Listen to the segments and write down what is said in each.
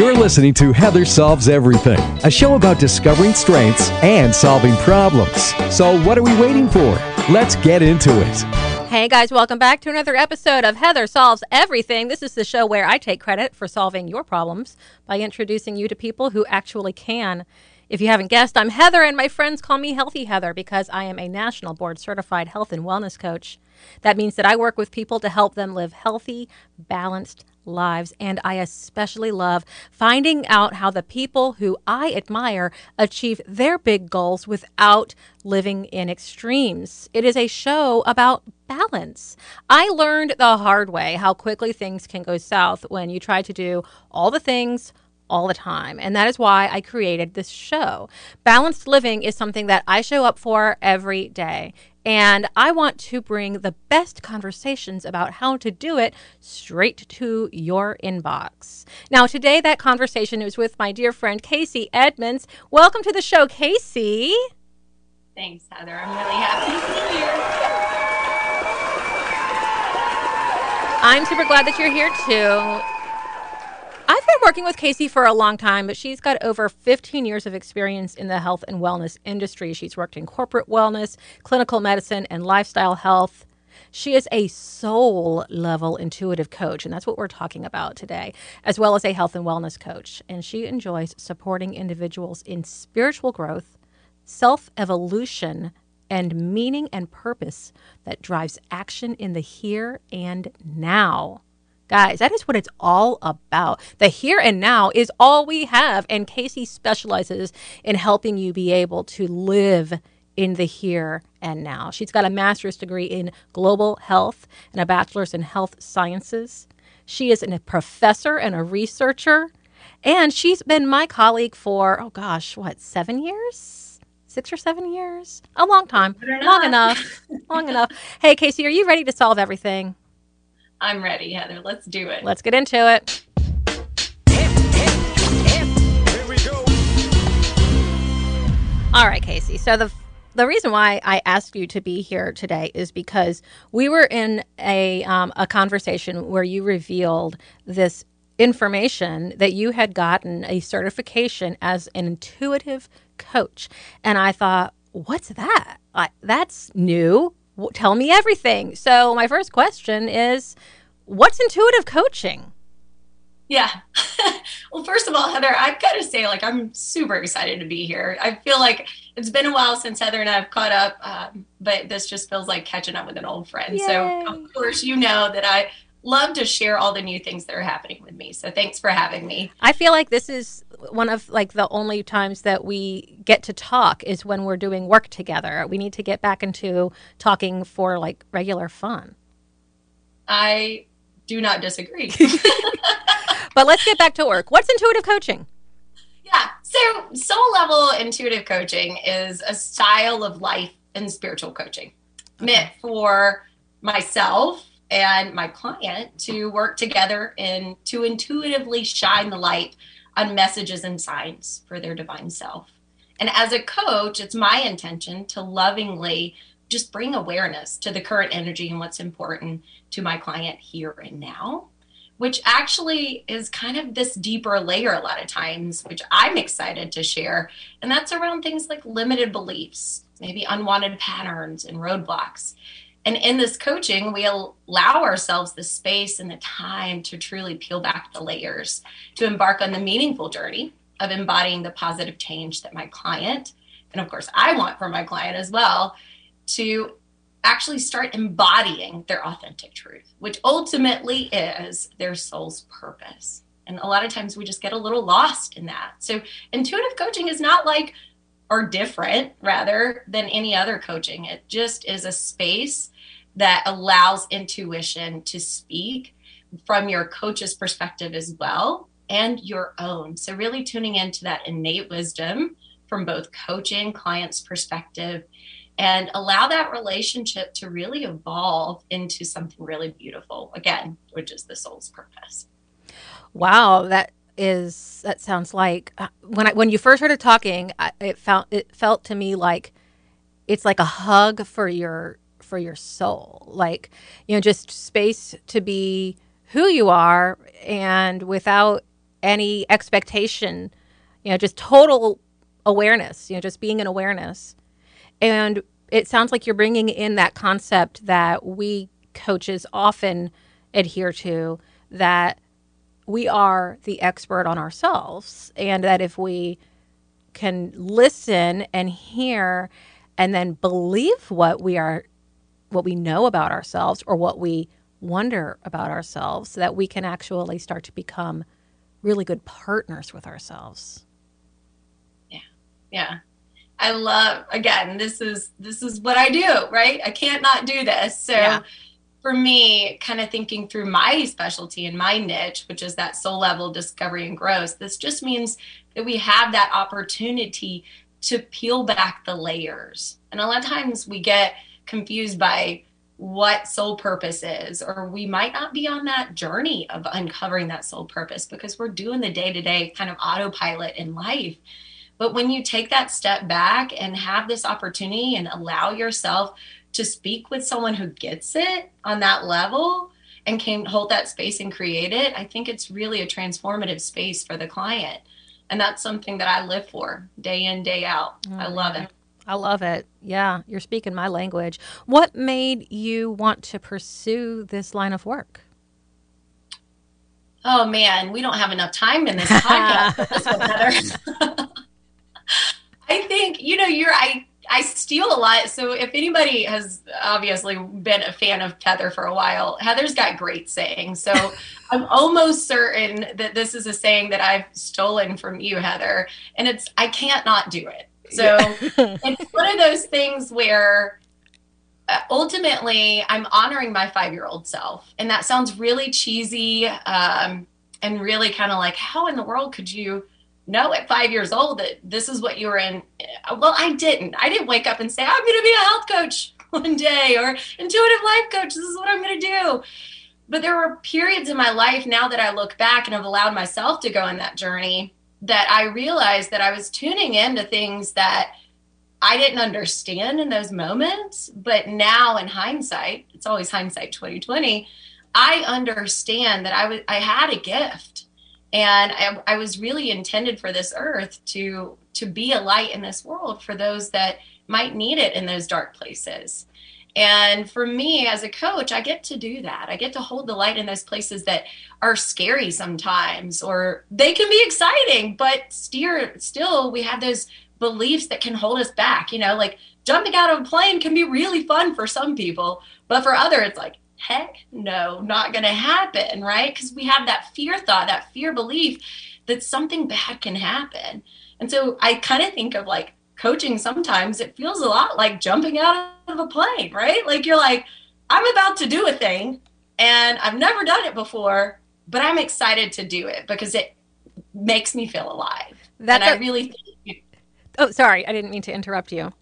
You're listening to Heather Solves Everything, a show about discovering strengths and solving problems. So, what are we waiting for? Let's get into it. Hey guys, welcome back to another episode of Heather Solves Everything. This is the show where I take credit for solving your problems by introducing you to people who actually can. If you haven't guessed, I'm Heather, and my friends call me Healthy Heather because I am a national board certified health and wellness coach. That means that I work with people to help them live healthy, balanced lives. And I especially love finding out how the people who I admire achieve their big goals without living in extremes. It is a show about balance. I learned the hard way how quickly things can go south when you try to do all the things all the time. And that is why I created this show. Balanced living is something that I show up for every day. And I want to bring the best conversations about how to do it straight to your inbox. Now, today, that conversation is with my dear friend Casey Edmonds. Welcome to the show, Casey. Thanks, Heather. I'm really happy to be here. I'm super glad that you're here too. I've been working with Casey for a long time, but she's got over 15 years of experience in the health and wellness industry. She's worked in corporate wellness, clinical medicine, and lifestyle health. She is a soul level intuitive coach, and that's what we're talking about today, as well as a health and wellness coach. And she enjoys supporting individuals in spiritual growth, self evolution, and meaning and purpose that drives action in the here and now. Guys, that is what it's all about. The here and now is all we have. And Casey specializes in helping you be able to live in the here and now. She's got a master's degree in global health and a bachelor's in health sciences. She is a professor and a researcher. And she's been my colleague for, oh gosh, what, seven years? Six or seven years? A long time. Long enough. long enough. Hey, Casey, are you ready to solve everything? I'm ready, Heather. Let's do it. Let's get into it. All right, Casey. So the the reason why I asked you to be here today is because we were in a um, a conversation where you revealed this information that you had gotten a certification as an intuitive coach, and I thought, what's that? I, that's new tell me everything. So, my first question is what's intuitive coaching? Yeah. well, first of all, Heather, I've got to say, like, I'm super excited to be here. I feel like it's been a while since Heather and I have caught up, um, but this just feels like catching up with an old friend. Yay. So, of course, you know that I love to share all the new things that are happening with me. So, thanks for having me. I feel like this is one of like the only times that we get to talk is when we're doing work together. We need to get back into talking for like regular fun. I do not disagree. but let's get back to work. What's intuitive coaching? Yeah. So, soul level intuitive coaching is a style of life and spiritual coaching meant for myself and my client to work together and to intuitively shine the light on messages and signs for their divine self. And as a coach, it's my intention to lovingly just bring awareness to the current energy and what's important to my client here and now, which actually is kind of this deeper layer a lot of times, which I'm excited to share. And that's around things like limited beliefs, maybe unwanted patterns and roadblocks. And in this coaching, we allow ourselves the space and the time to truly peel back the layers, to embark on the meaningful journey of embodying the positive change that my client, and of course, I want for my client as well, to actually start embodying their authentic truth, which ultimately is their soul's purpose. And a lot of times we just get a little lost in that. So, intuitive coaching is not like are different rather than any other coaching. It just is a space that allows intuition to speak from your coach's perspective as well and your own. So, really tuning into that innate wisdom from both coaching, client's perspective, and allow that relationship to really evolve into something really beautiful, again, which is the soul's purpose. Wow, that is that sounds like uh, when I when you first started talking, it felt it felt to me like it's like a hug for your for your soul, like you know, just space to be who you are, and without any expectation, you know, just total awareness, you know, just being an awareness. And it sounds like you're bringing in that concept that we coaches often adhere to that we are the expert on ourselves and that if we can listen and hear and then believe what we are what we know about ourselves or what we wonder about ourselves so that we can actually start to become really good partners with ourselves. Yeah. Yeah. I love again, this is this is what I do, right? I can't not do this. So yeah. For me, kind of thinking through my specialty and my niche, which is that soul level discovery and growth, this just means that we have that opportunity to peel back the layers. And a lot of times we get confused by what soul purpose is, or we might not be on that journey of uncovering that soul purpose because we're doing the day to day kind of autopilot in life. But when you take that step back and have this opportunity and allow yourself to speak with someone who gets it on that level and can hold that space and create it, I think it's really a transformative space for the client. And that's something that I live for day in, day out. Oh, I mm. love it. I love it. Yeah, you're speaking my language. What made you want to pursue this line of work? Oh man, we don't have enough time in this podcast. this I think you know you're I I steal a lot. So if anybody has obviously been a fan of Heather for a while, Heather's got great sayings. So I'm almost certain that this is a saying that I've stolen from you, Heather, and it's I can't not do it. So it's one of those things where uh, ultimately I'm honoring my five year old self. And that sounds really cheesy um, and really kind of like, how in the world could you know at five years old that this is what you were in? Well, I didn't. I didn't wake up and say, I'm going to be a health coach one day or intuitive life coach. This is what I'm going to do. But there were periods in my life now that I look back and have allowed myself to go on that journey that I realized that I was tuning into things that I didn't understand in those moments, but now in hindsight, it's always hindsight 2020, I understand that I was I had a gift and I, I was really intended for this earth to to be a light in this world for those that might need it in those dark places. And for me as a coach, I get to do that. I get to hold the light in those places that are scary sometimes, or they can be exciting, but steer, still we have those beliefs that can hold us back. You know, like jumping out of a plane can be really fun for some people, but for other, it's like, heck no, not going to happen, right? Because we have that fear thought, that fear belief that something bad can happen. And so I kind of think of like coaching sometimes it feels a lot like jumping out of a plane, right? Like you're like, I'm about to do a thing and I've never done it before, but I'm excited to do it because it makes me feel alive. That and I really think, Oh, sorry, I didn't mean to interrupt you.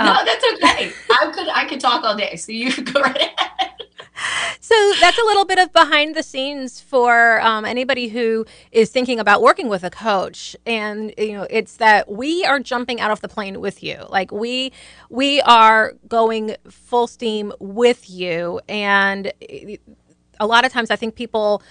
No, um, that's okay. I could I could talk all day, so you go right ahead. So that's a little bit of behind the scenes for um, anybody who is thinking about working with a coach, and you know, it's that we are jumping out of the plane with you. Like we we are going full steam with you, and a lot of times I think people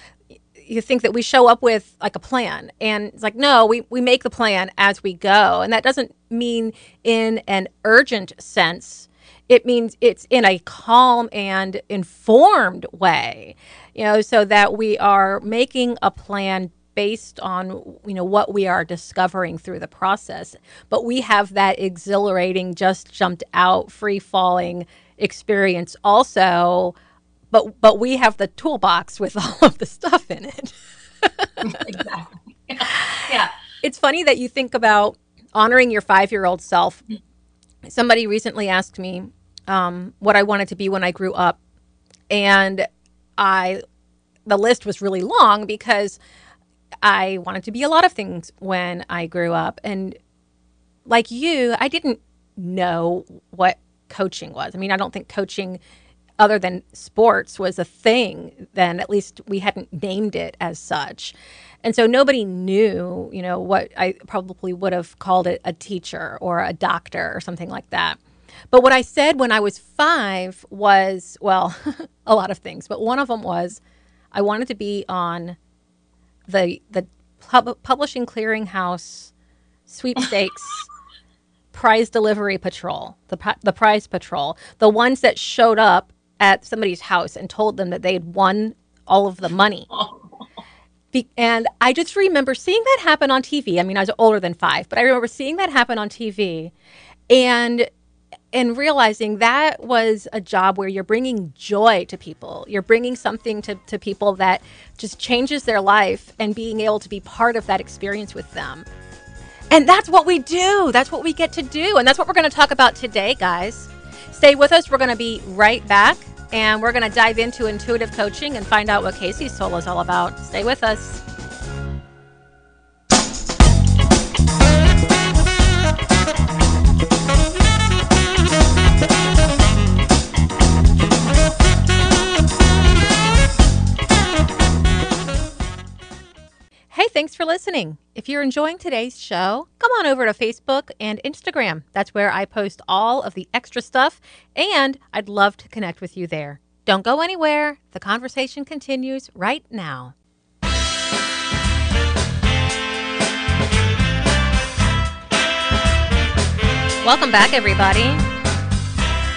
you think that we show up with like a plan. And it's like no we, we make the plan as we go. And that doesn't mean in an urgent sense it means it's in a calm and informed way, you know, so that we are making a plan based on you know what we are discovering through the process. But we have that exhilarating just jumped out free falling experience also but but we have the toolbox with all of the stuff in it. Exactly. Yeah. yeah. It's funny that you think about honoring your 5-year-old self. Mm. Somebody recently asked me um, what I wanted to be when I grew up. And I, the list was really long because I wanted to be a lot of things when I grew up. And like you, I didn't know what coaching was. I mean, I don't think coaching other than sports was a thing then at least we hadn't named it as such and so nobody knew you know what i probably would have called it a teacher or a doctor or something like that but what I said when I was five was, well, a lot of things, but one of them was I wanted to be on the the pub- publishing clearinghouse sweepstakes prize delivery patrol, the the prize patrol, the ones that showed up at somebody's house and told them that they had won all of the money. Be- and I just remember seeing that happen on TV. I mean, I was older than five, but I remember seeing that happen on TV, and and realizing that was a job where you're bringing joy to people. You're bringing something to, to people that just changes their life and being able to be part of that experience with them. And that's what we do. That's what we get to do. And that's what we're going to talk about today, guys. Stay with us. We're going to be right back and we're going to dive into intuitive coaching and find out what Casey's soul is all about. Stay with us. Hey, thanks for listening. If you're enjoying today's show, come on over to Facebook and Instagram. That's where I post all of the extra stuff, and I'd love to connect with you there. Don't go anywhere. The conversation continues right now. Welcome back, everybody.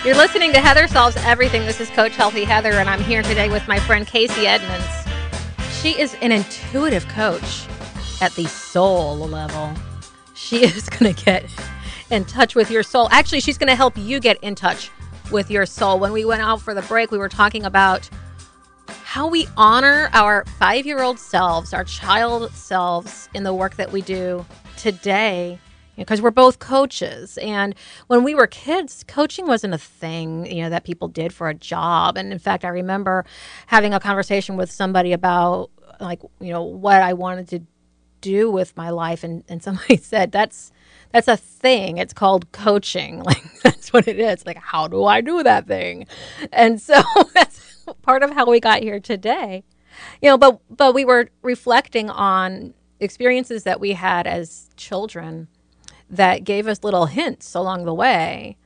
You're listening to Heather Solves Everything. This is Coach Healthy Heather, and I'm here today with my friend Casey Edmonds. She is an intuitive coach at the soul level. She is going to get in touch with your soul. Actually, she's going to help you get in touch with your soul. When we went out for the break, we were talking about how we honor our five year old selves, our child selves in the work that we do today because we're both coaches. And when we were kids coaching wasn't a thing you know that people did for a job. And in fact i remember having a conversation with somebody about like you know what i wanted to do with my life. And, and somebody said that's that's a thing. It's called coaching. Like that's what it is. Like how do i do that thing? And so that's part of how we got here today. You know but but we were reflecting on experiences that we had as children that gave us little hints along the way.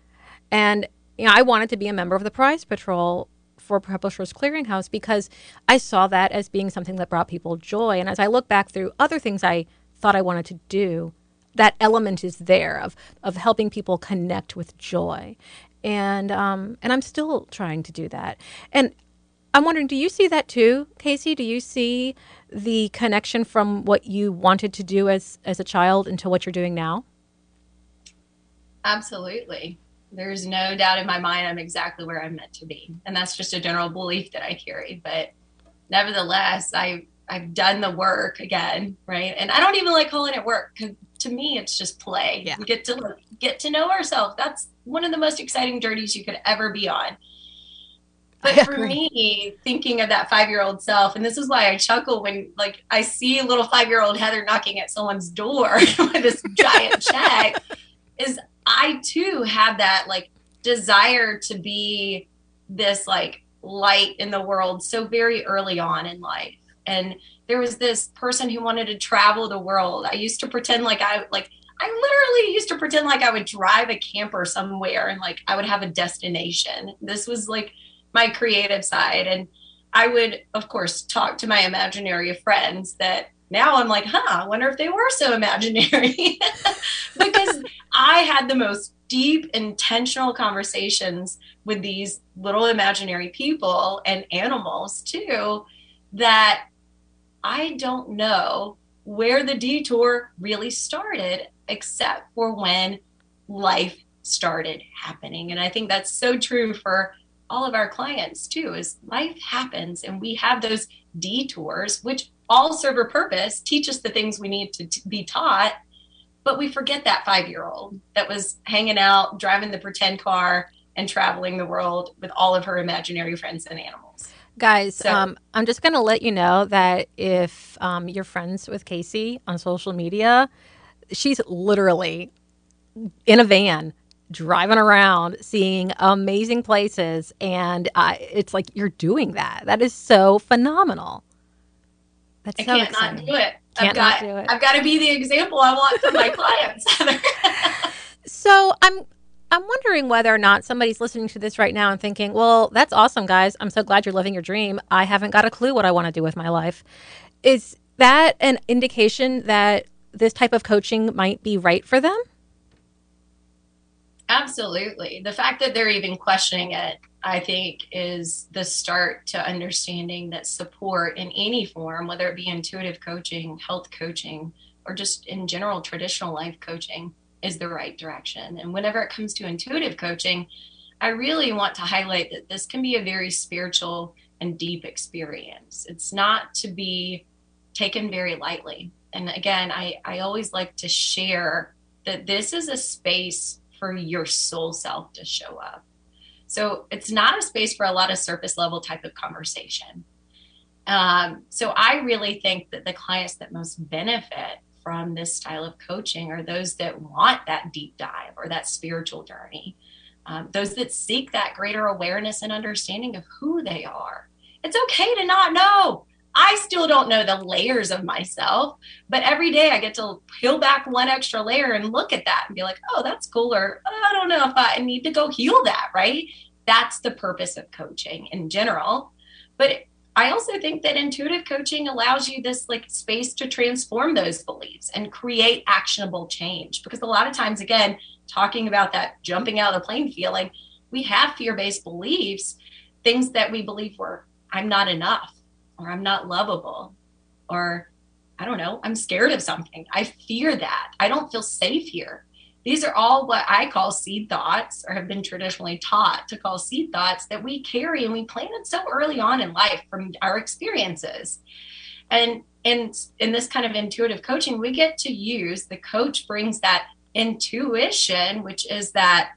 And you know, I wanted to be a member of the Prize Patrol for Publishers Clearinghouse because I saw that as being something that brought people joy. And as I look back through other things I thought I wanted to do, that element is there of of helping people connect with joy, and um, and I'm still trying to do that. And I'm wondering, do you see that too, Casey? Do you see the connection from what you wanted to do as as a child into what you're doing now? Absolutely. There's no doubt in my mind I'm exactly where I'm meant to be. And that's just a general belief that I carry. But nevertheless, I I've done the work again, right? And I don't even like calling it work because to me it's just play. Yeah. We get to get to know ourselves. That's one of the most exciting journeys you could ever be on. But for me, thinking of that five year old self, and this is why I chuckle when like I see little five year old Heather knocking at someone's door with this giant check, is I too have that like desire to be this like light in the world so very early on in life. And there was this person who wanted to travel the world. I used to pretend like I like I literally used to pretend like I would drive a camper somewhere and like I would have a destination. This was like my creative side and I would of course talk to my imaginary friends that now I'm like, huh, I wonder if they were so imaginary. because I had the most deep, intentional conversations with these little imaginary people and animals too, that I don't know where the detour really started, except for when life started happening. And I think that's so true for all of our clients too is life happens and we have those detours which all serve a purpose, teach us the things we need to t- be taught. But we forget that five year old that was hanging out, driving the pretend car, and traveling the world with all of her imaginary friends and animals. Guys, so, um, I'm just going to let you know that if um, you're friends with Casey on social media, she's literally in a van driving around seeing amazing places and uh, it's like you're doing that that is so phenomenal that's I so can't exciting. not do it. Can't I've got, do it. I've got to be the example I want for my clients. so I'm I'm wondering whether or not somebody's listening to this right now and thinking, "Well, that's awesome, guys. I'm so glad you're living your dream. I haven't got a clue what I want to do with my life." Is that an indication that this type of coaching might be right for them? Absolutely. The fact that they're even questioning it, I think, is the start to understanding that support in any form, whether it be intuitive coaching, health coaching, or just in general traditional life coaching, is the right direction. And whenever it comes to intuitive coaching, I really want to highlight that this can be a very spiritual and deep experience. It's not to be taken very lightly. And again, I, I always like to share that this is a space for your soul self to show up. So it's not a space for a lot of surface level type of conversation. Um, so I really think that the clients that most benefit from this style of coaching are those that want that deep dive or that spiritual journey, um, those that seek that greater awareness and understanding of who they are. It's okay to not know. I still don't know the layers of myself, but every day I get to peel back one extra layer and look at that and be like, oh, that's cooler. I don't know if I need to go heal that, right? That's the purpose of coaching in general. But I also think that intuitive coaching allows you this like space to transform those beliefs and create actionable change. Because a lot of times, again, talking about that jumping out of the plane feeling, we have fear based beliefs, things that we believe were, I'm not enough or I'm not lovable or I don't know, I'm scared of something. I fear that. I don't feel safe here. These are all what I call seed thoughts or have been traditionally taught to call seed thoughts that we carry and we planted so early on in life from our experiences. And in, in this kind of intuitive coaching, we get to use the coach brings that intuition, which is that,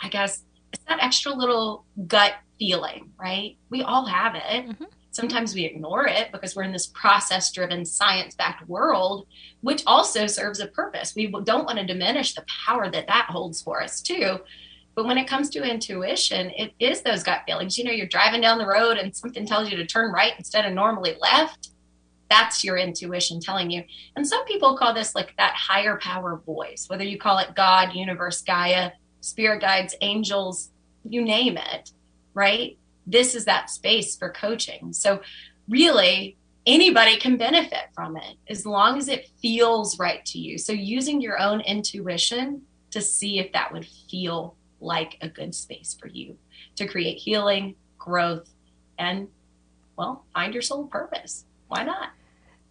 I guess, it's that extra little gut feeling, right? We all have it. Mm-hmm sometimes we ignore it because we're in this process driven science backed world which also serves a purpose. We don't want to diminish the power that that holds for us too. But when it comes to intuition it is those gut feelings. You know you're driving down the road and something tells you to turn right instead of normally left. That's your intuition telling you. And some people call this like that higher power voice whether you call it god universe gaia spirit guides angels you name it right this is that space for coaching. So, really, anybody can benefit from it as long as it feels right to you. So, using your own intuition to see if that would feel like a good space for you to create healing, growth, and, well, find your soul purpose. Why not?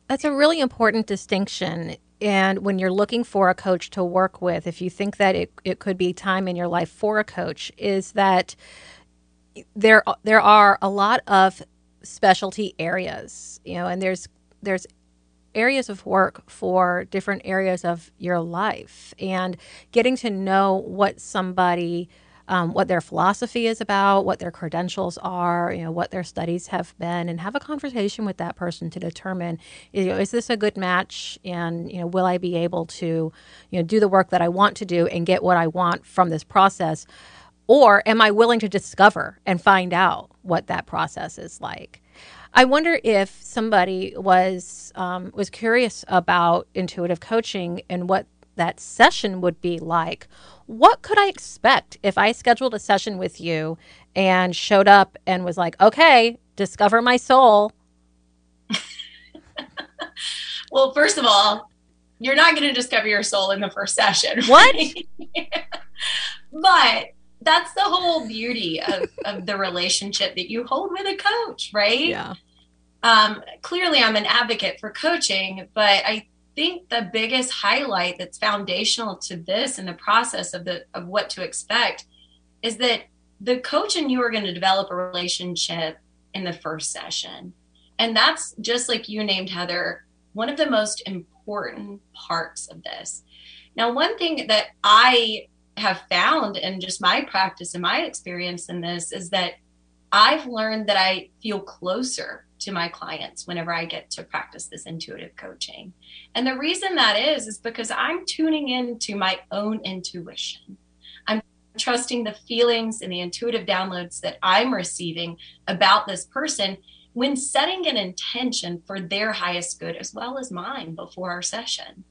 That's a really important distinction. And when you're looking for a coach to work with, if you think that it, it could be time in your life for a coach, is that there there are a lot of specialty areas, you know, and there's there's areas of work for different areas of your life. And getting to know what somebody um, what their philosophy is about what their credentials are you know what their studies have been and have a conversation with that person to determine you know is this a good match? And you know will i be able to you know do the work that i want to do and get what i want from this process or am I willing to discover and find out what that process is like? I wonder if somebody was um, was curious about intuitive coaching and what that session would be like. What could I expect if I scheduled a session with you and showed up and was like, "Okay, discover my soul." well, first of all, you're not going to discover your soul in the first session. What? but that's the whole beauty of, of the relationship that you hold with a coach, right? Yeah. Um, clearly, I'm an advocate for coaching, but I think the biggest highlight that's foundational to this and the process of the of what to expect is that the coach and you are going to develop a relationship in the first session. And that's just like you named Heather, one of the most important parts of this. Now, one thing that I have found in just my practice and my experience in this is that I've learned that I feel closer to my clients whenever I get to practice this intuitive coaching. And the reason that is, is because I'm tuning into my own intuition. I'm trusting the feelings and the intuitive downloads that I'm receiving about this person when setting an intention for their highest good as well as mine before our session.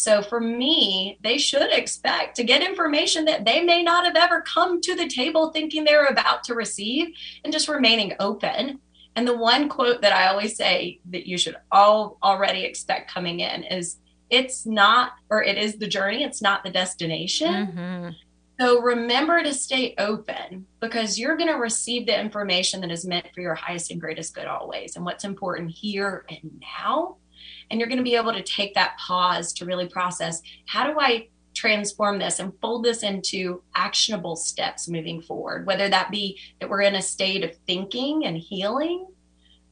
So for me, they should expect to get information that they may not have ever come to the table thinking they're about to receive and just remaining open And the one quote that I always say that you should all already expect coming in is it's not, or it is the journey, it's not the destination. Mm-hmm. So remember to stay open because you're going to receive the information that is meant for your highest and greatest good always and what's important here and now. And you're going to be able to take that pause to really process how do I transform this and fold this into actionable steps moving forward, whether that be that we're in a state of thinking and healing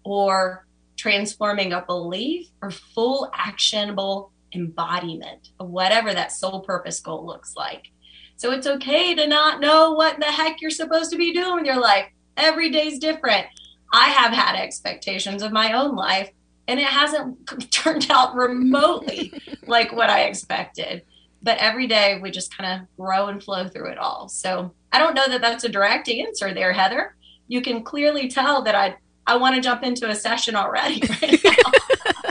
or transforming a belief or full actionable embodiment of whatever that soul purpose goal looks like. So it's okay to not know what the heck you're supposed to be doing with your life. Every day's different. I have had expectations of my own life, and it hasn't turned out remotely like what I expected. But every day we just kind of grow and flow through it all. So I don't know that that's a direct answer there, Heather. You can clearly tell that I I want to jump into a session already right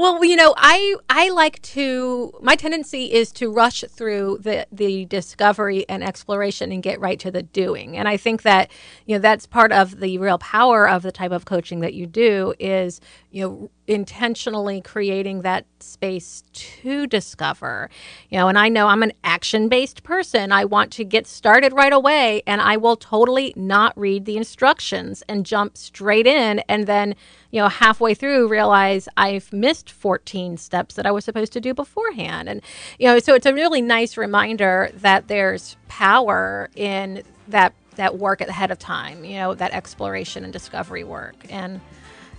well, you know, I I like to my tendency is to rush through the the discovery and exploration and get right to the doing. And I think that, you know, that's part of the real power of the type of coaching that you do is, you know, intentionally creating that space to discover. You know, and I know I'm an action based person. I want to get started right away, and I will totally not read the instructions and jump straight in and then, you know, halfway through realize I've missed 14 steps that I was supposed to do beforehand. And, you know, so it's a really nice reminder that there's power in that that work ahead of time, you know, that exploration and discovery work. And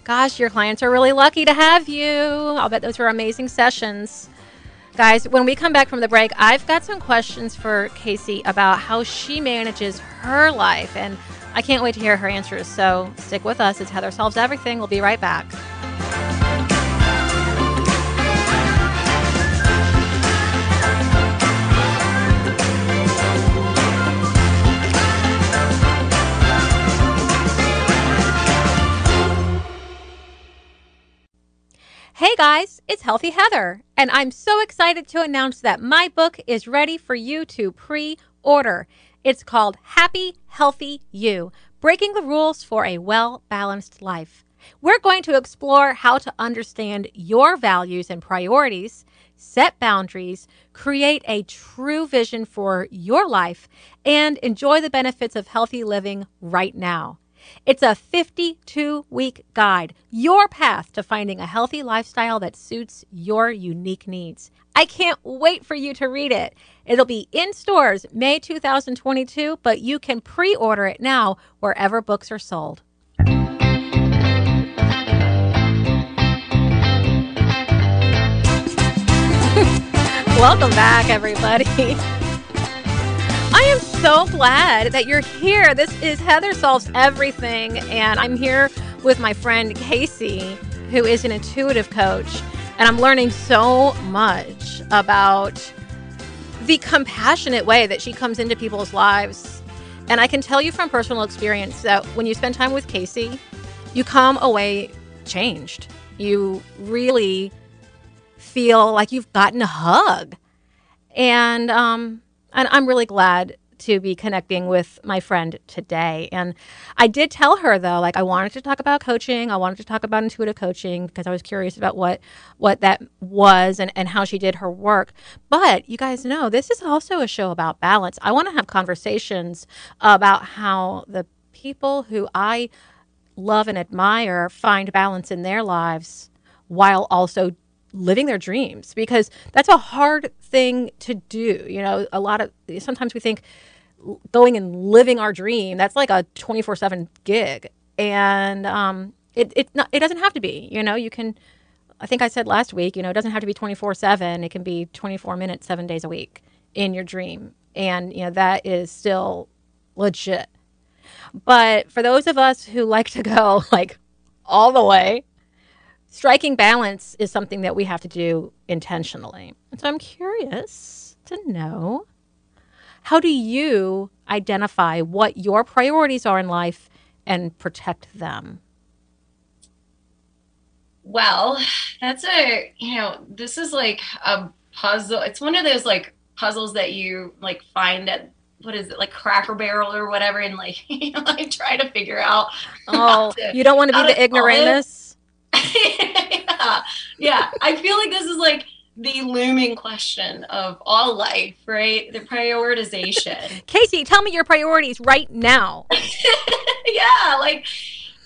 Gosh, your clients are really lucky to have you. I'll bet those were amazing sessions. Guys, when we come back from the break, I've got some questions for Casey about how she manages her life, and I can't wait to hear her answers. So stick with us. It's Heather Solves Everything. We'll be right back. Hey guys, it's Healthy Heather, and I'm so excited to announce that my book is ready for you to pre order. It's called Happy, Healthy You Breaking the Rules for a Well Balanced Life. We're going to explore how to understand your values and priorities, set boundaries, create a true vision for your life, and enjoy the benefits of healthy living right now. It's a 52 week guide, your path to finding a healthy lifestyle that suits your unique needs. I can't wait for you to read it. It'll be in stores May 2022, but you can pre order it now wherever books are sold. Welcome back, everybody. So glad that you're here. This is Heather Solves Everything, and I'm here with my friend Casey, who is an intuitive coach. And I'm learning so much about the compassionate way that she comes into people's lives. And I can tell you from personal experience that when you spend time with Casey, you come away changed. You really feel like you've gotten a hug. And um, and I'm really glad to be connecting with my friend today. And I did tell her though, like I wanted to talk about coaching. I wanted to talk about intuitive coaching because I was curious about what what that was and, and how she did her work. But you guys know this is also a show about balance. I want to have conversations about how the people who I love and admire find balance in their lives while also living their dreams because that's a hard thing to do. You know, a lot of sometimes we think going and living our dream that's like a 24/7 gig and um it it not, it doesn't have to be. You know, you can I think I said last week, you know, it doesn't have to be 24/7. It can be 24 minutes 7 days a week in your dream. And you know, that is still legit. But for those of us who like to go like all the way, striking balance is something that we have to do intentionally. so I'm curious to know how do you identify what your priorities are in life and protect them? Well, that's a, you know, this is like a puzzle. It's one of those like puzzles that you like find at what is it like Cracker Barrel or whatever, and like you know, like try to figure out. Oh, to, you don't want to be the ignoramus. yeah, yeah. I feel like this is like the looming question of all life, right? The prioritization. Casey, tell me your priorities right now. yeah, like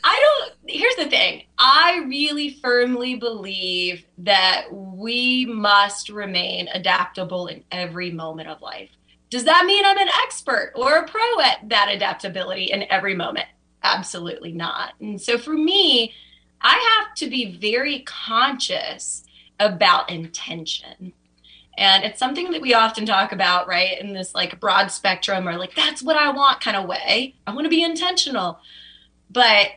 I don't. Here's the thing I really firmly believe that we must remain adaptable in every moment of life. Does that mean I'm an expert or a pro at that adaptability in every moment? Absolutely not. And so for me, I have to be very conscious about intention. And it's something that we often talk about, right, in this like broad spectrum or like, that's what I want kind of way. I want to be intentional. But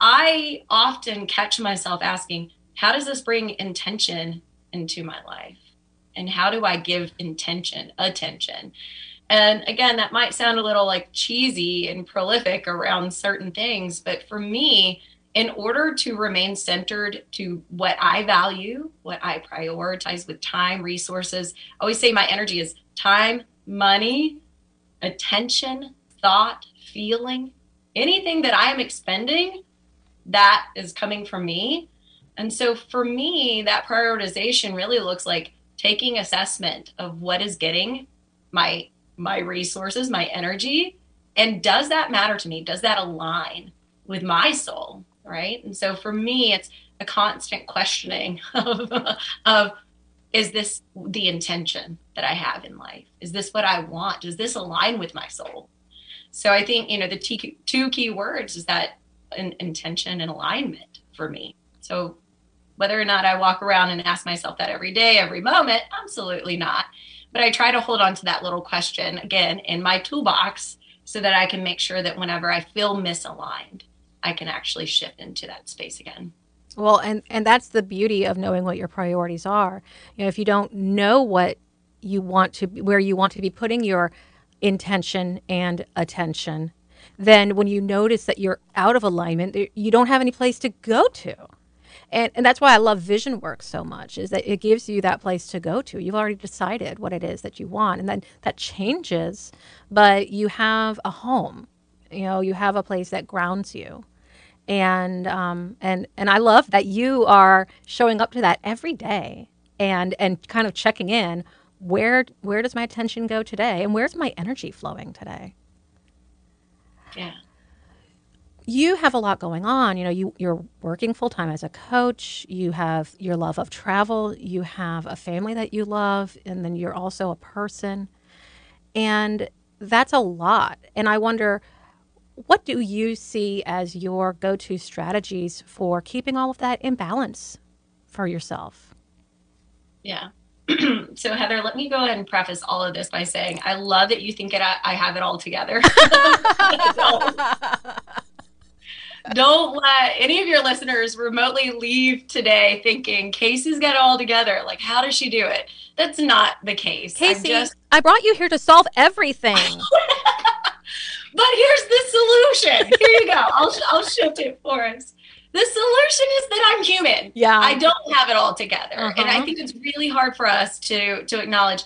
I often catch myself asking, how does this bring intention into my life? And how do I give intention attention? And again, that might sound a little like cheesy and prolific around certain things, but for me, in order to remain centered to what I value, what I prioritize with time, resources, I always say my energy is time, money, attention, thought, feeling, anything that I am expending that is coming from me. And so for me, that prioritization really looks like taking assessment of what is getting my my resources, my energy, and does that matter to me? Does that align with my soul, right? And so for me, it's a constant questioning of, of is this the intention that I have in life? Is this what I want? Does this align with my soul? So I think, you know, the t- two key words is that an intention and alignment for me. So whether or not I walk around and ask myself that every day, every moment, absolutely not. But I try to hold on to that little question again in my toolbox so that I can make sure that whenever I feel misaligned, I can actually shift into that space again. Well, and and that's the beauty of knowing what your priorities are. You know, if you don't know what you want to where you want to be putting your intention and attention, then when you notice that you're out of alignment, you don't have any place to go to. And, and that's why I love vision work so much is that it gives you that place to go to. You've already decided what it is that you want, and then that changes, but you have a home. You know, you have a place that grounds you, and um, and and I love that you are showing up to that every day, and and kind of checking in. Where where does my attention go today, and where's my energy flowing today? Yeah. You have a lot going on. You know, you, you're working full time as a coach. You have your love of travel. You have a family that you love. And then you're also a person. And that's a lot. And I wonder, what do you see as your go to strategies for keeping all of that in balance for yourself? Yeah. so Heather, let me go ahead and preface all of this by saying I love that you think it, I have it all together. don't, let any of your listeners remotely leave today thinking Casey's got it all together. Like, how does she do it? That's not the case. Casey, just... I brought you here to solve everything. but here's the solution. Here you go. I'll, I'll shift it for us the solution is that I'm human. Yeah. I don't have it all together. Uh-huh. And I uh-huh. think it's really hard for us to to acknowledge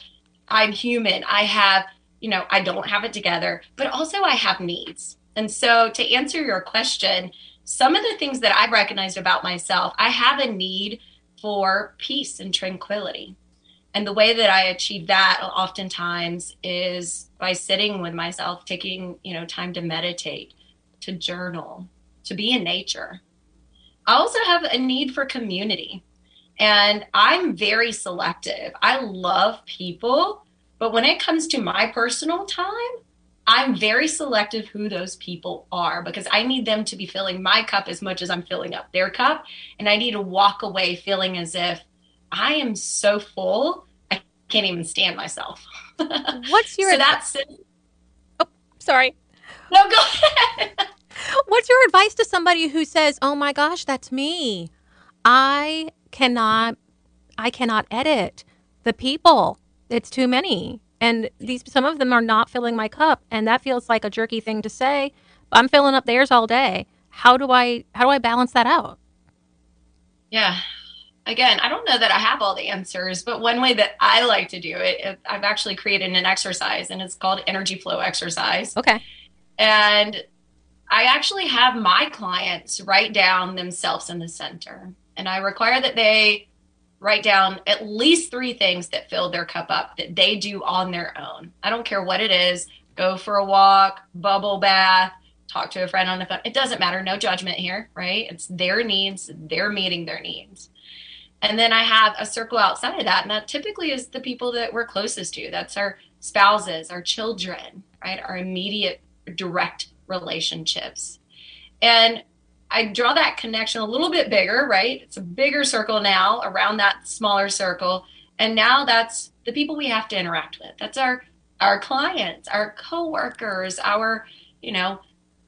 I'm human. I have, you know, I don't have it together, but also I have needs. And so to answer your question, some of the things that I've recognized about myself, I have a need for peace and tranquility. And the way that I achieve that oftentimes is by sitting with myself, taking, you know, time to meditate, to journal, to be in nature I also have a need for community. And I'm very selective. I love people, but when it comes to my personal time, I'm very selective who those people are because I need them to be filling my cup as much as I'm filling up their cup. And I need to walk away feeling as if I am so full, I can't even stand myself. What's your. so that's. Oh, sorry. No, go ahead. What's your advice to somebody who says, "Oh my gosh, that's me. I cannot I cannot edit the people. It's too many." And these some of them are not filling my cup, and that feels like a jerky thing to say. I'm filling up theirs all day. How do I how do I balance that out? Yeah. Again, I don't know that I have all the answers, but one way that I like to do it, I've actually created an exercise and it's called energy flow exercise. Okay. And I actually have my clients write down themselves in the center. And I require that they write down at least three things that fill their cup up that they do on their own. I don't care what it is go for a walk, bubble bath, talk to a friend on the phone. It doesn't matter. No judgment here, right? It's their needs, they're meeting their needs. And then I have a circle outside of that. And that typically is the people that we're closest to. That's our spouses, our children, right? Our immediate direct relationships. And I draw that connection a little bit bigger, right? It's a bigger circle now around that smaller circle. And now that's the people we have to interact with. That's our our clients, our coworkers, our, you know,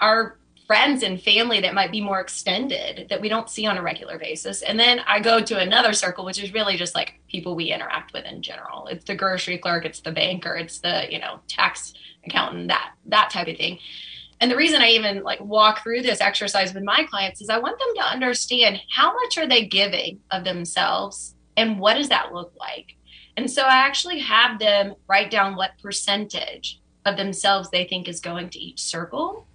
our friends and family that might be more extended that we don't see on a regular basis. And then I go to another circle, which is really just like people we interact with in general. It's the grocery clerk, it's the banker, it's the, you know, tax accountant, that that type of thing. And the reason I even like walk through this exercise with my clients is I want them to understand how much are they giving of themselves and what does that look like? And so I actually have them write down what percentage of themselves they think is going to each circle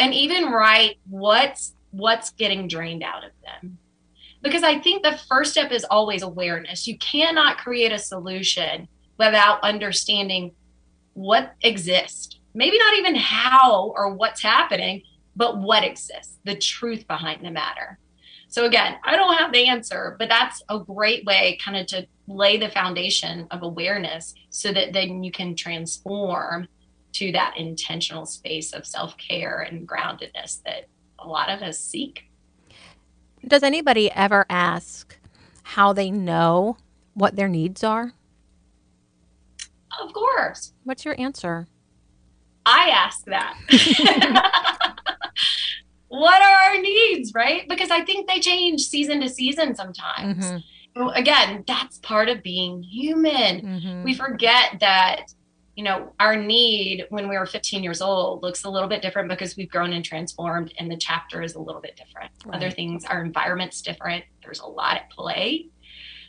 and even write what's what's getting drained out of them. Because i think the first step is always awareness. You cannot create a solution without understanding what exists. Maybe not even how or what's happening but what exists the truth behind the matter. So again i don't have the answer but that's a great way kind of to lay the foundation of awareness so that then you can transform to that intentional space of self care and groundedness that a lot of us seek. Does anybody ever ask how they know what their needs are? Of course. What's your answer? I ask that. what are our needs, right? Because I think they change season to season sometimes. Mm-hmm. Again, that's part of being human. Mm-hmm. We forget that you know, our need when we were 15 years old looks a little bit different because we've grown and transformed and the chapter is a little bit different. Right. Other things, our environment's different. There's a lot at play.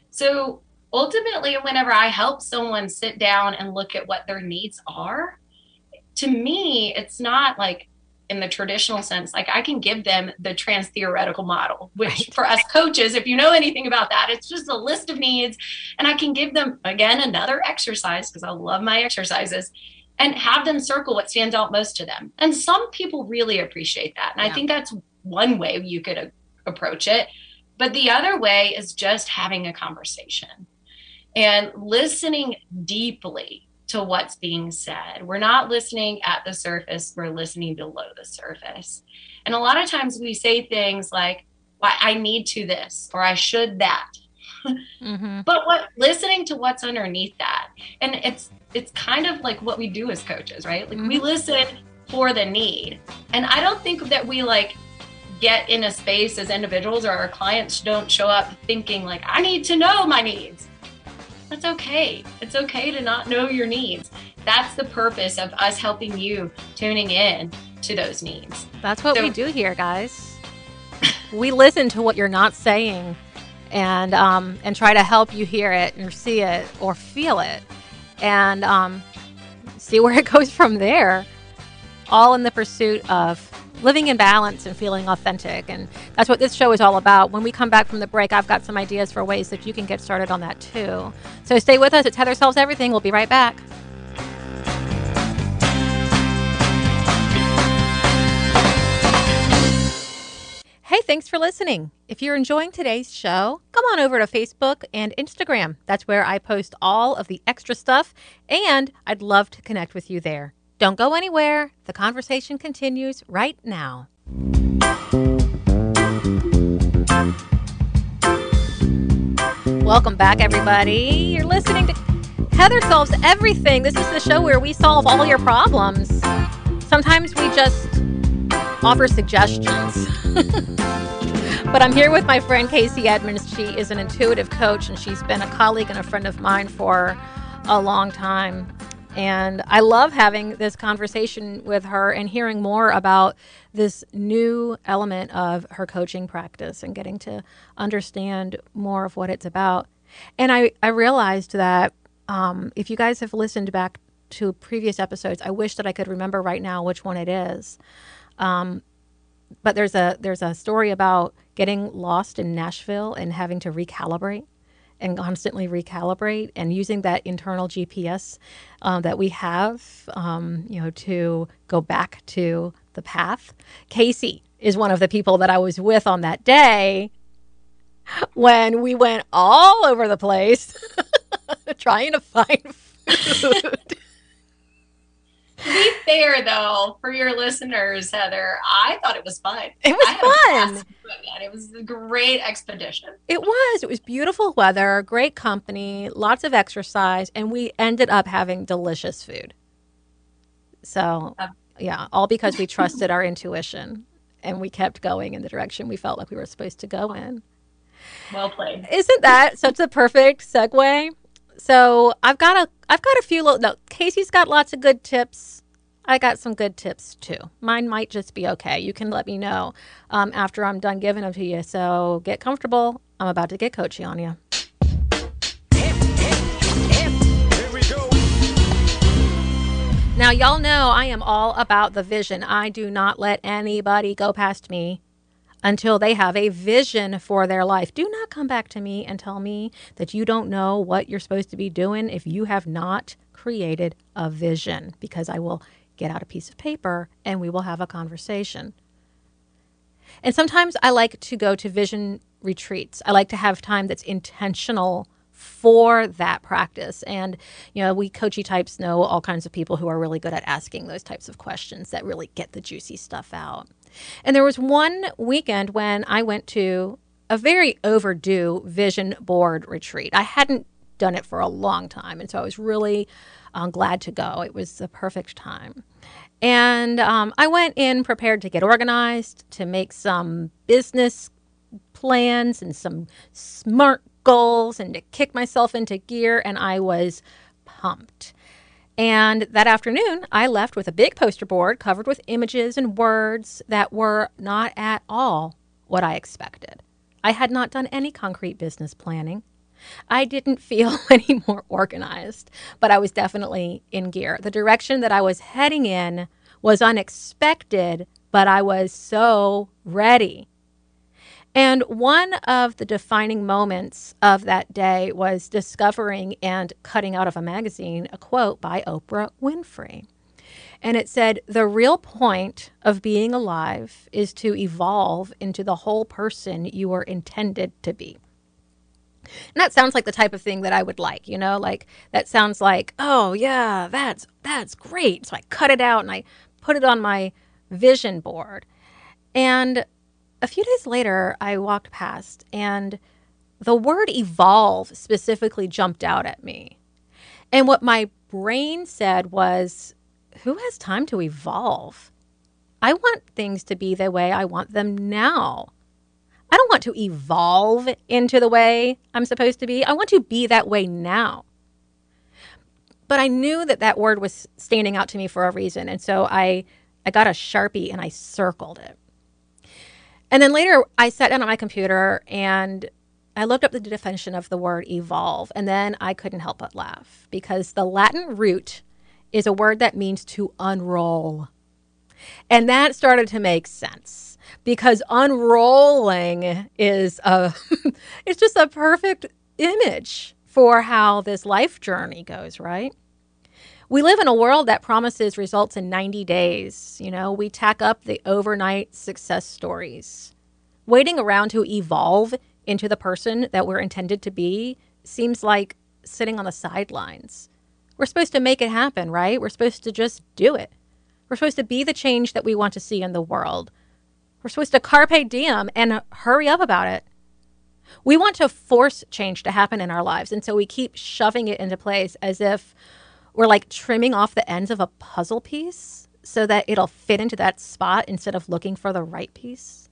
So ultimately, whenever I help someone sit down and look at what their needs are, to me, it's not like in the traditional sense, like I can give them the trans theoretical model, which right. for us coaches, if you know anything about that, it's just a list of needs. And I can give them, again, another exercise because I love my exercises and have them circle what stands out most to them. And some people really appreciate that. And yeah. I think that's one way you could a- approach it. But the other way is just having a conversation and listening deeply to what's being said. We're not listening at the surface, we're listening below the surface. And a lot of times we say things like, well, I need to this or I should that. Mm-hmm. but what listening to what's underneath that. And it's it's kind of like what we do as coaches, right? Like mm-hmm. we listen for the need. And I don't think that we like get in a space as individuals or our clients don't show up thinking like I need to know my needs that's okay. It's okay to not know your needs. That's the purpose of us helping you tuning in to those needs. That's what so, we do here, guys. we listen to what you're not saying and um, and try to help you hear it or see it or feel it and um, see where it goes from there all in the pursuit of living in balance and feeling authentic. And that's what this show is all about. When we come back from the break, I've got some ideas for ways that you can get started on that too. So stay with us. It's Heather Solves Everything. We'll be right back. Hey, thanks for listening. If you're enjoying today's show, come on over to Facebook and Instagram. That's where I post all of the extra stuff, and I'd love to connect with you there. Don't go anywhere. The conversation continues right now. Welcome back, everybody. You're listening to Heather Solves Everything. This is the show where we solve all your problems. Sometimes we just offer suggestions. but I'm here with my friend Casey Edmonds. She is an intuitive coach and she's been a colleague and a friend of mine for a long time. And I love having this conversation with her and hearing more about this new element of her coaching practice and getting to understand more of what it's about. And I, I realized that um, if you guys have listened back to previous episodes, I wish that I could remember right now which one it is. Um, but there's a there's a story about getting lost in Nashville and having to recalibrate and constantly recalibrate and using that internal GPS uh, that we have, um, you know, to go back to the path. Casey is one of the people that I was with on that day when we went all over the place trying to find food. To be fair, though, for your listeners, Heather, I thought it was fun. It was fun. It was a great expedition. It was. It was beautiful weather, great company, lots of exercise, and we ended up having delicious food. So, yeah, all because we trusted our intuition and we kept going in the direction we felt like we were supposed to go in. Well played. Isn't that such a perfect segue? So I've got a I've got a few little no Casey's got lots of good tips. I got some good tips too. Mine might just be okay. You can let me know um, after I'm done giving them to you. So get comfortable. I'm about to get coachy on you. Now, y'all know I am all about the vision. I do not let anybody go past me until they have a vision for their life. Do not come back to me and tell me that you don't know what you're supposed to be doing if you have not created a vision, because I will get out a piece of paper and we will have a conversation. And sometimes I like to go to vision retreats. I like to have time that's intentional for that practice. And, you know, we coachy types know all kinds of people who are really good at asking those types of questions that really get the juicy stuff out. And there was one weekend when I went to a very overdue vision board retreat. I hadn't done it for a long time, and so I was really um, glad to go. It was the perfect time. And um, I went in prepared to get organized, to make some business plans and some smart goals, and to kick myself into gear, and I was pumped. And that afternoon, I left with a big poster board covered with images and words that were not at all what I expected. I had not done any concrete business planning. I didn't feel any more organized, but I was definitely in gear. The direction that I was heading in was unexpected, but I was so ready. And one of the defining moments of that day was discovering and cutting out of a magazine a quote by Oprah Winfrey. And it said, The real point of being alive is to evolve into the whole person you were intended to be. And that sounds like the type of thing that I would like, you know, like that sounds like, oh yeah, that's that's great. So I cut it out and I put it on my vision board. And a few days later, I walked past and the word evolve specifically jumped out at me. And what my brain said was, who has time to evolve? I want things to be the way I want them now. I don't want to evolve into the way I'm supposed to be. I want to be that way now. But I knew that that word was standing out to me for a reason. And so I, I got a Sharpie and I circled it. And then later, I sat down on my computer and I looked up the definition of the word evolve, and then I couldn't help but laugh because the Latin root is a word that means to unroll. And that started to make sense because unrolling is a it's just a perfect image for how this life journey goes, right? We live in a world that promises results in 90 days. You know, we tack up the overnight success stories. Waiting around to evolve into the person that we're intended to be seems like sitting on the sidelines. We're supposed to make it happen, right? We're supposed to just do it. We're supposed to be the change that we want to see in the world. We're supposed to carpe diem and hurry up about it. We want to force change to happen in our lives, and so we keep shoving it into place as if we're like trimming off the ends of a puzzle piece so that it'll fit into that spot instead of looking for the right piece.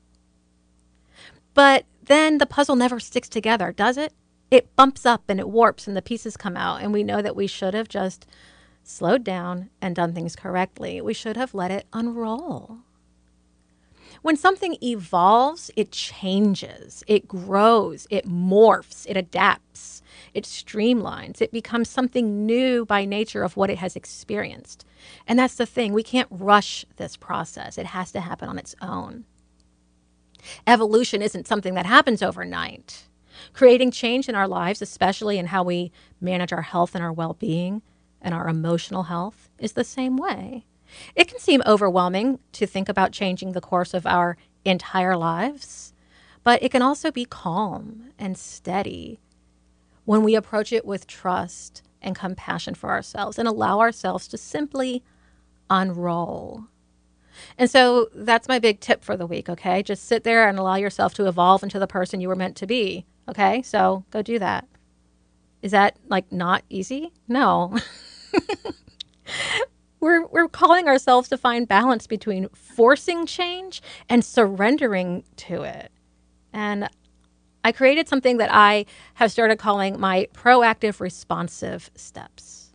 But then the puzzle never sticks together, does it? It bumps up and it warps and the pieces come out, and we know that we should have just slowed down and done things correctly, we should have let it unroll. When something evolves, it changes, it grows, it morphs, it adapts, it streamlines, it becomes something new by nature of what it has experienced. And that's the thing, we can't rush this process, it has to happen on its own. Evolution isn't something that happens overnight. Creating change in our lives, especially in how we manage our health and our well being and our emotional health, is the same way. It can seem overwhelming to think about changing the course of our entire lives, but it can also be calm and steady when we approach it with trust and compassion for ourselves and allow ourselves to simply unroll. And so that's my big tip for the week, okay? Just sit there and allow yourself to evolve into the person you were meant to be, okay? So go do that. Is that like not easy? No. we're we're calling ourselves to find balance between forcing change and surrendering to it. And I created something that I have started calling my proactive responsive steps.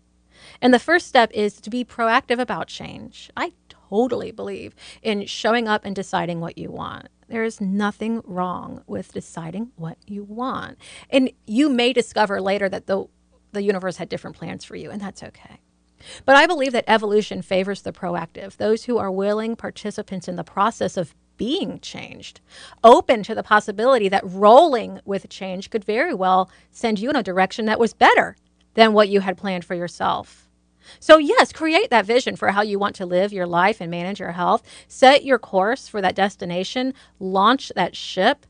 And the first step is to be proactive about change. I totally believe in showing up and deciding what you want. There is nothing wrong with deciding what you want. And you may discover later that the the universe had different plans for you, and that's okay. But I believe that evolution favors the proactive, those who are willing participants in the process of being changed, open to the possibility that rolling with change could very well send you in a direction that was better than what you had planned for yourself. So, yes, create that vision for how you want to live your life and manage your health. Set your course for that destination, launch that ship,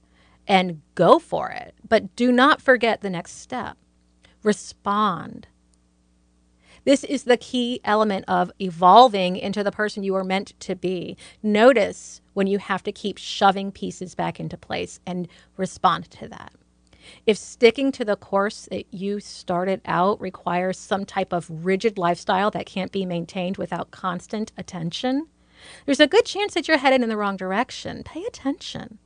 and go for it. But do not forget the next step respond this is the key element of evolving into the person you are meant to be. Notice when you have to keep shoving pieces back into place and respond to that. If sticking to the course that you started out requires some type of rigid lifestyle that can't be maintained without constant attention, there's a good chance that you're headed in the wrong direction. Pay attention.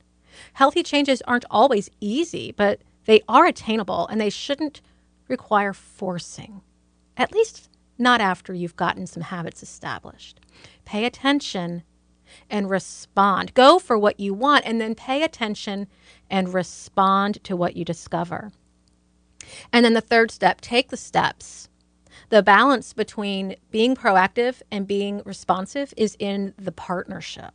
Healthy changes aren't always easy, but they are attainable and they shouldn't require forcing, at least not after you've gotten some habits established. Pay attention and respond. Go for what you want and then pay attention and respond to what you discover. And then the third step, take the steps. The balance between being proactive and being responsive is in the partnership.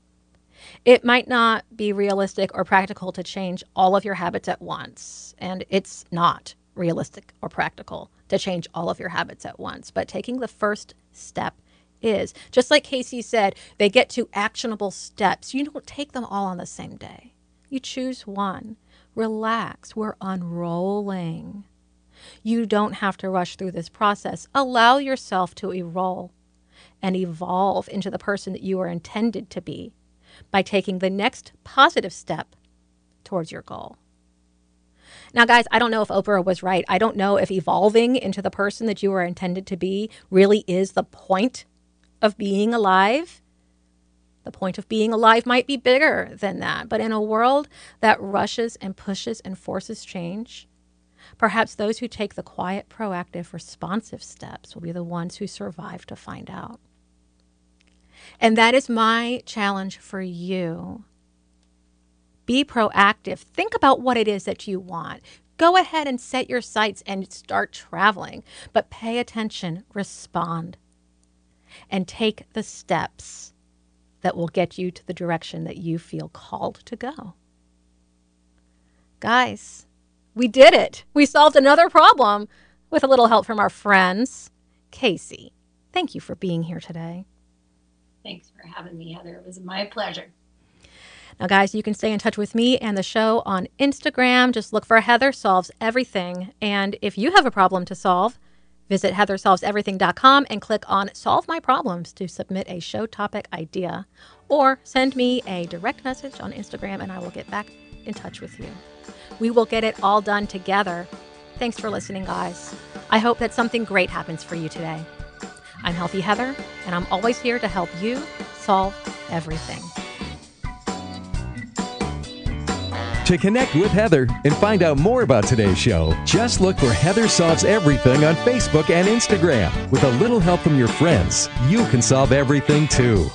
It might not be realistic or practical to change all of your habits at once, and it's not realistic or practical to change all of your habits at once. But taking the first step is just like Casey said, they get to actionable steps. You don't take them all on the same day. You choose one. Relax. We're unrolling. You don't have to rush through this process. Allow yourself to evolve and evolve into the person that you are intended to be by taking the next positive step towards your goal. Now, guys, I don't know if Oprah was right. I don't know if evolving into the person that you were intended to be really is the point of being alive. The point of being alive might be bigger than that. But in a world that rushes and pushes and forces change, perhaps those who take the quiet, proactive, responsive steps will be the ones who survive to find out. And that is my challenge for you be proactive. Think about what it is that you want. Go ahead and set your sights and start traveling, but pay attention, respond, and take the steps that will get you to the direction that you feel called to go. Guys, we did it. We solved another problem with a little help from our friends. Casey, thank you for being here today. Thanks for having me, Heather. It was my pleasure. Now, guys, you can stay in touch with me and the show on Instagram. Just look for Heather Solves Everything. And if you have a problem to solve, visit heathersolveseverything.com and click on Solve My Problems to submit a show topic idea. Or send me a direct message on Instagram and I will get back in touch with you. We will get it all done together. Thanks for listening, guys. I hope that something great happens for you today. I'm Healthy Heather, and I'm always here to help you solve everything. To connect with Heather and find out more about today's show, just look for Heather Solves Everything on Facebook and Instagram. With a little help from your friends, you can solve everything too.